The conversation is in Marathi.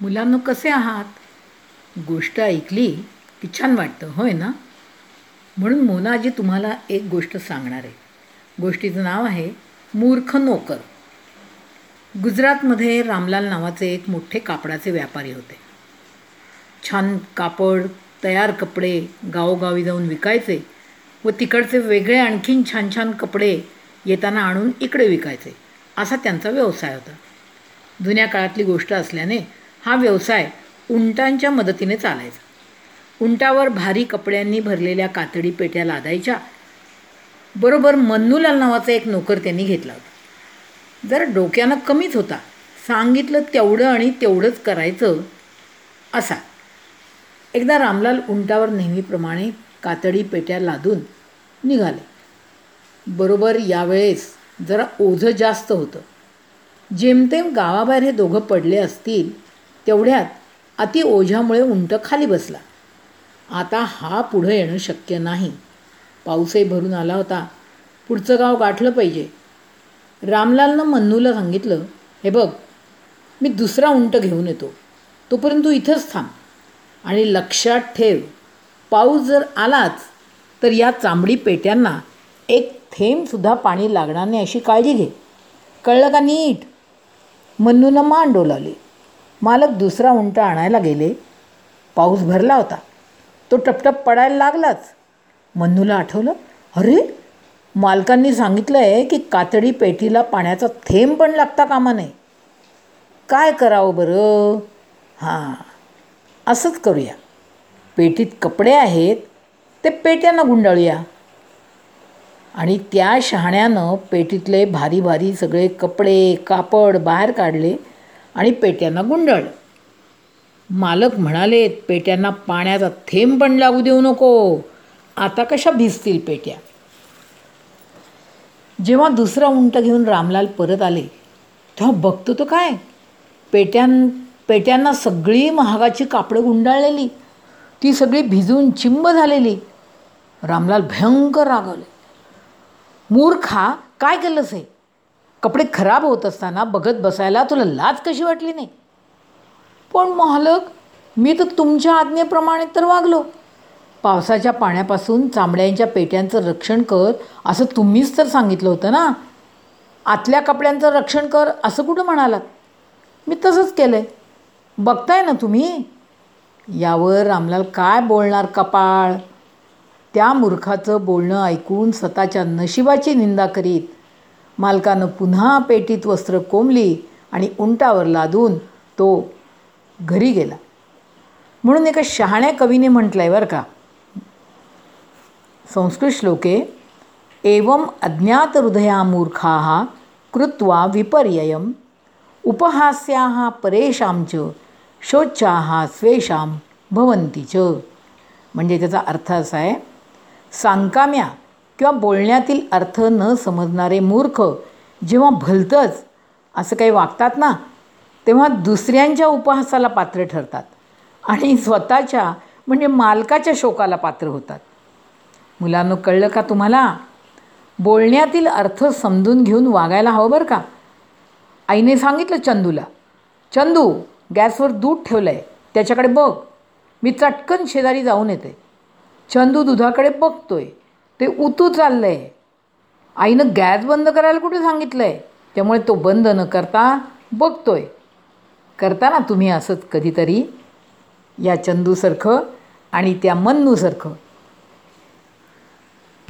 मुलांनो कसे आहात? गोष्ट ऐकली की छान वाटतं होय ना? म्हणून मोनाजी तुम्हाला एक गोष्ट सांगणार आहे. गोष्टीचं नाव आहे मूर्ख नोकर. गुजरातमध्ये रामलाल नावाचे एक मोठे कापडाचे व्यापारी होते. छान कापड तयार कपडे गावोगावी जाऊन विकायचे व तिकडचे वेगळे आणखीन छान छान कपडे येताना आणून इकडे विकायचे. असा त्यांचा व्यवसाय होता. जुन्या काळातली गोष्ट असल्याने हा व्यवसाय उंटांच्या मदतीने चालायचा. उंटावर भारी कपड्यांनी भरलेल्या कातडी पेट्या लादायच्या. बरोबर मन्नूलाल नावाचा एक नोकर त्यांनी घेतला होता. जर डोक्यानं कमीच होता सांगितलं तेवढं आणि तेवढंच करायचं असा. एकदा रामलाल उंटावर नेहमीप्रमाणे कातडी पेट्या लादून निघाले. बरोबर यावेळेस जरा ओझं जास्त होतं. जेमतेम गावाबाहेर हे दोघं पडले असतील तेवढ्यात अति ओझ्यामुळे उंट खाली बसला. आता हा पुढं येणं शक्य नाही. पाऊसही भरून आला होता. पुढचं गाव गाठलं पाहिजे. रामलालनं मन्नूला सांगितलं हे बघ मी दुसरा उंट घेऊन येतो. तोपर्यंत तू इथंच थांब आणि लक्षात ठेव. पाऊस जर आलाच तर या चांबडी पेट्यांना एक थेंबसुद्धा पाणी लागणार नाही अशी काळजी घे. कळलं का नीट? मन्नूनं मान डोलावली. मालक दुसरा उंट आणायला गेले. पाऊस भरला होता. तो टपटप पडायला लागलाच. मन्नूला आठवलं अरे मालकांनी सांगितलं आहे की कातडी पेटीला पाण्याचा थेंब पण लागता कामा नये. काय करावं बरं? हां असंच करूया. पेटीत कपडे आहेत ते पेट्यानं गुंडाळूया. आणि त्या शहाण्यानं पेटीतले भारी भारी सगळे कपडे कापड बाहेर काढले. आणि पेट्यांना गुंडाळलं मालक म्हणाले पेट्यांना पाण्याचा थेंब पण लागू देऊ नको. आता कशा भिजतील पेट्या? जेव्हा दुसरा उंट घेऊन रामलाल परत आले तेव्हा बघतो तो काय? पेट्यां पेट्यांना सगळी महागाची कापडं गुंडाळलेली. ती सगळी भिजून चिंब झालेली. रामलाल भयंकर रागवले. मूर्खा काय केलंस हे? कपडे खराब होत असताना बघत बसायला तुला लाज कशी वाटली नाही? पण मालक मी तर तुमच्या आज्ञेप्रमाणे तर वागलो. पावसाच्या पाण्यापासून चांबड्यांच्या पेट्यांचं रक्षण कर असं तुम्हीच तर सांगितलं होतं ना? आतल्या कपड्यांचं रक्षण कर असं कुठं म्हणालात? मी तसंच केलं आहे बघताय ना तुम्ही? यावर रामलाल काय बोलणार कपाळ? त्या मूर्खाचं बोलणं ऐकून स्वतःच्या नशिबाची निंदा करीत मालकानं पुन्हा पेटीत वस्त्र कोंबली आणि उंटावर लादून तो घरी गेला. म्हणून एका शहाण्या कवीने म्हटलं आहे बरं का संस्कृत श्लोके एवम अज्ञात हृदया मूर्खा कृत्वा विपर्ययम उपहास्या परेशांच शोच्छा स्वेशाम भवंतीच म्हणजे त्याचा अर्थ असा आहे सांकाम्या किंवा बोलण्यातील अर्थ न समजणारे मूर्ख जेव्हा भलतंच असं काही वागतात ना तेव्हा दुसऱ्यांच्या उपहासाला पात्र ठरतात आणि स्वतःच्या म्हणजे मालकाच्या शोकाला पात्र होतात. मुलांना कळलं का तुम्हाला? बोलण्यातील अर्थ समजून घेऊन वागायला हवं बरं का? आईने सांगितलं चंदूला चंदू गॅसवर दूध ठेवलं आहे त्याच्याकडे बघ मी चटकन शेजारी जाऊन येते. चंदू दुधाकडे बघतोय ते उतू चाललं आहे आईनं गॅस बंद करायला कुठे सांगितलं आहे त्यामुळे तो बंद न करता बघतोय. करता ना तुम्ही असंच कधीतरी या चंदूसारखं आणि त्या मन्नूसारखं